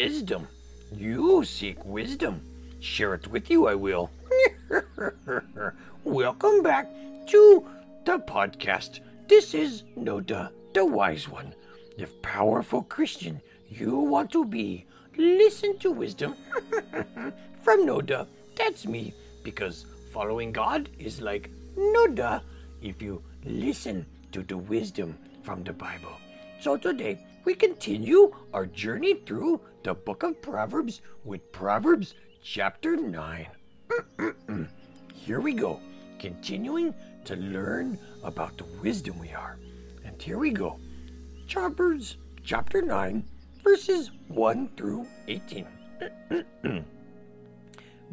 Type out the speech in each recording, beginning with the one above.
wisdom. You seek wisdom. Share it with you, I will. Welcome back to the podcast. This is NoDuh, the wise one. If powerful Christian you want to be, listen to wisdom from NoDuh. That's me, because following God is like Noda if you listen to the wisdom from the Bible. So today we continue our journey through the book of Proverbs with Proverbs chapter 9. here we go, continuing to learn about the wisdom we are. And here we go. Proverbs chapter 9, verses 1 through 18.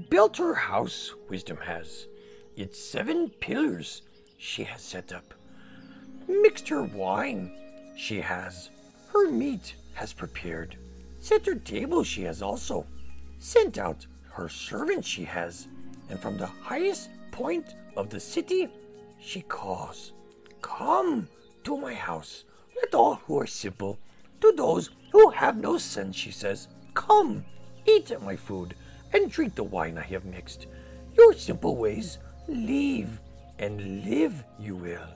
Built her house, wisdom has. Its seven pillars she has set up. Mixed her wine, she has. Her meat has prepared. Set her table she has also. Sent out her servant she has. And from the highest point of the city she calls. Come to my house. Let all who are simple, to those who have no sense, she says, Come, eat at my food, and drink the wine I have mixed. Your simple ways leave, and live you will.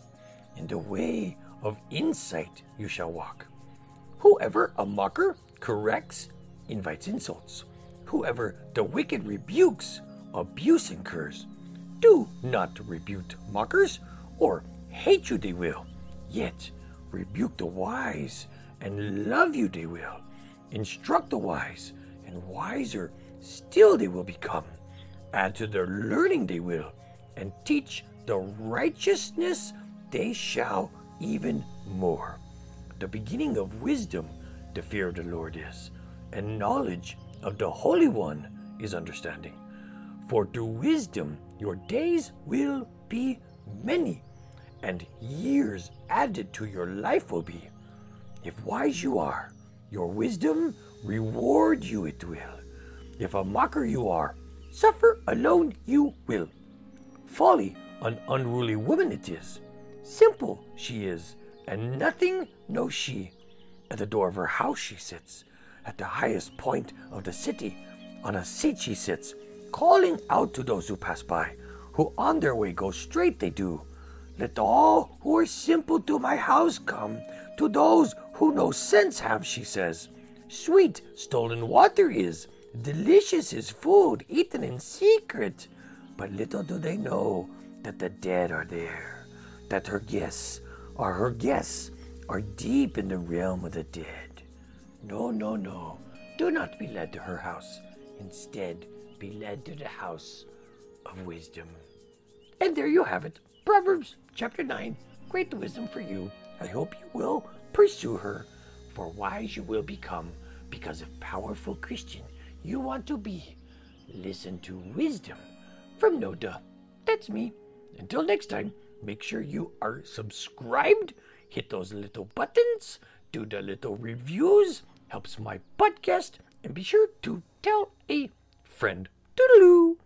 In the way of insight you shall walk. Whoever a mocker corrects invites insults. Whoever the wicked rebukes, abuse incurs. Do not rebuke mockers, or hate you they will. Yet rebuke the wise, and love you they will. Instruct the wise, and wiser still they will become. Add to their learning they will, and teach the righteousness they shall even more. The beginning of wisdom, the fear of the Lord is, and knowledge of the Holy One is understanding. For through wisdom your days will be many, and years added to your life will be. If wise you are, your wisdom reward you it will. If a mocker you are, suffer alone you will. Folly, an unruly woman it is. Simple she is, and nothing knows she. At the door of her house she sits, at the highest point of the city. On a seat she sits, calling out to those who pass by, who on their way go straight they do. Let all who are simple to my house come, to those who no sense have, she says. Sweet stolen water is, delicious is food eaten in secret. But little do they know that the dead are there, that her guests or her guests are deep in the realm of the dead. No, no, no. Do not be led to her house. Instead, be led to the house of wisdom. And there you have it. Proverbs chapter 9. Great wisdom for you. I hope you will pursue her, for wise you will become because of powerful Christian you want to be. Listen to wisdom from NoDuh. That's me. Until next time, make sure you are subscribed, hit those little buttons, do the little reviews, helps my podcast, and be sure to tell a friend. Toodaloo!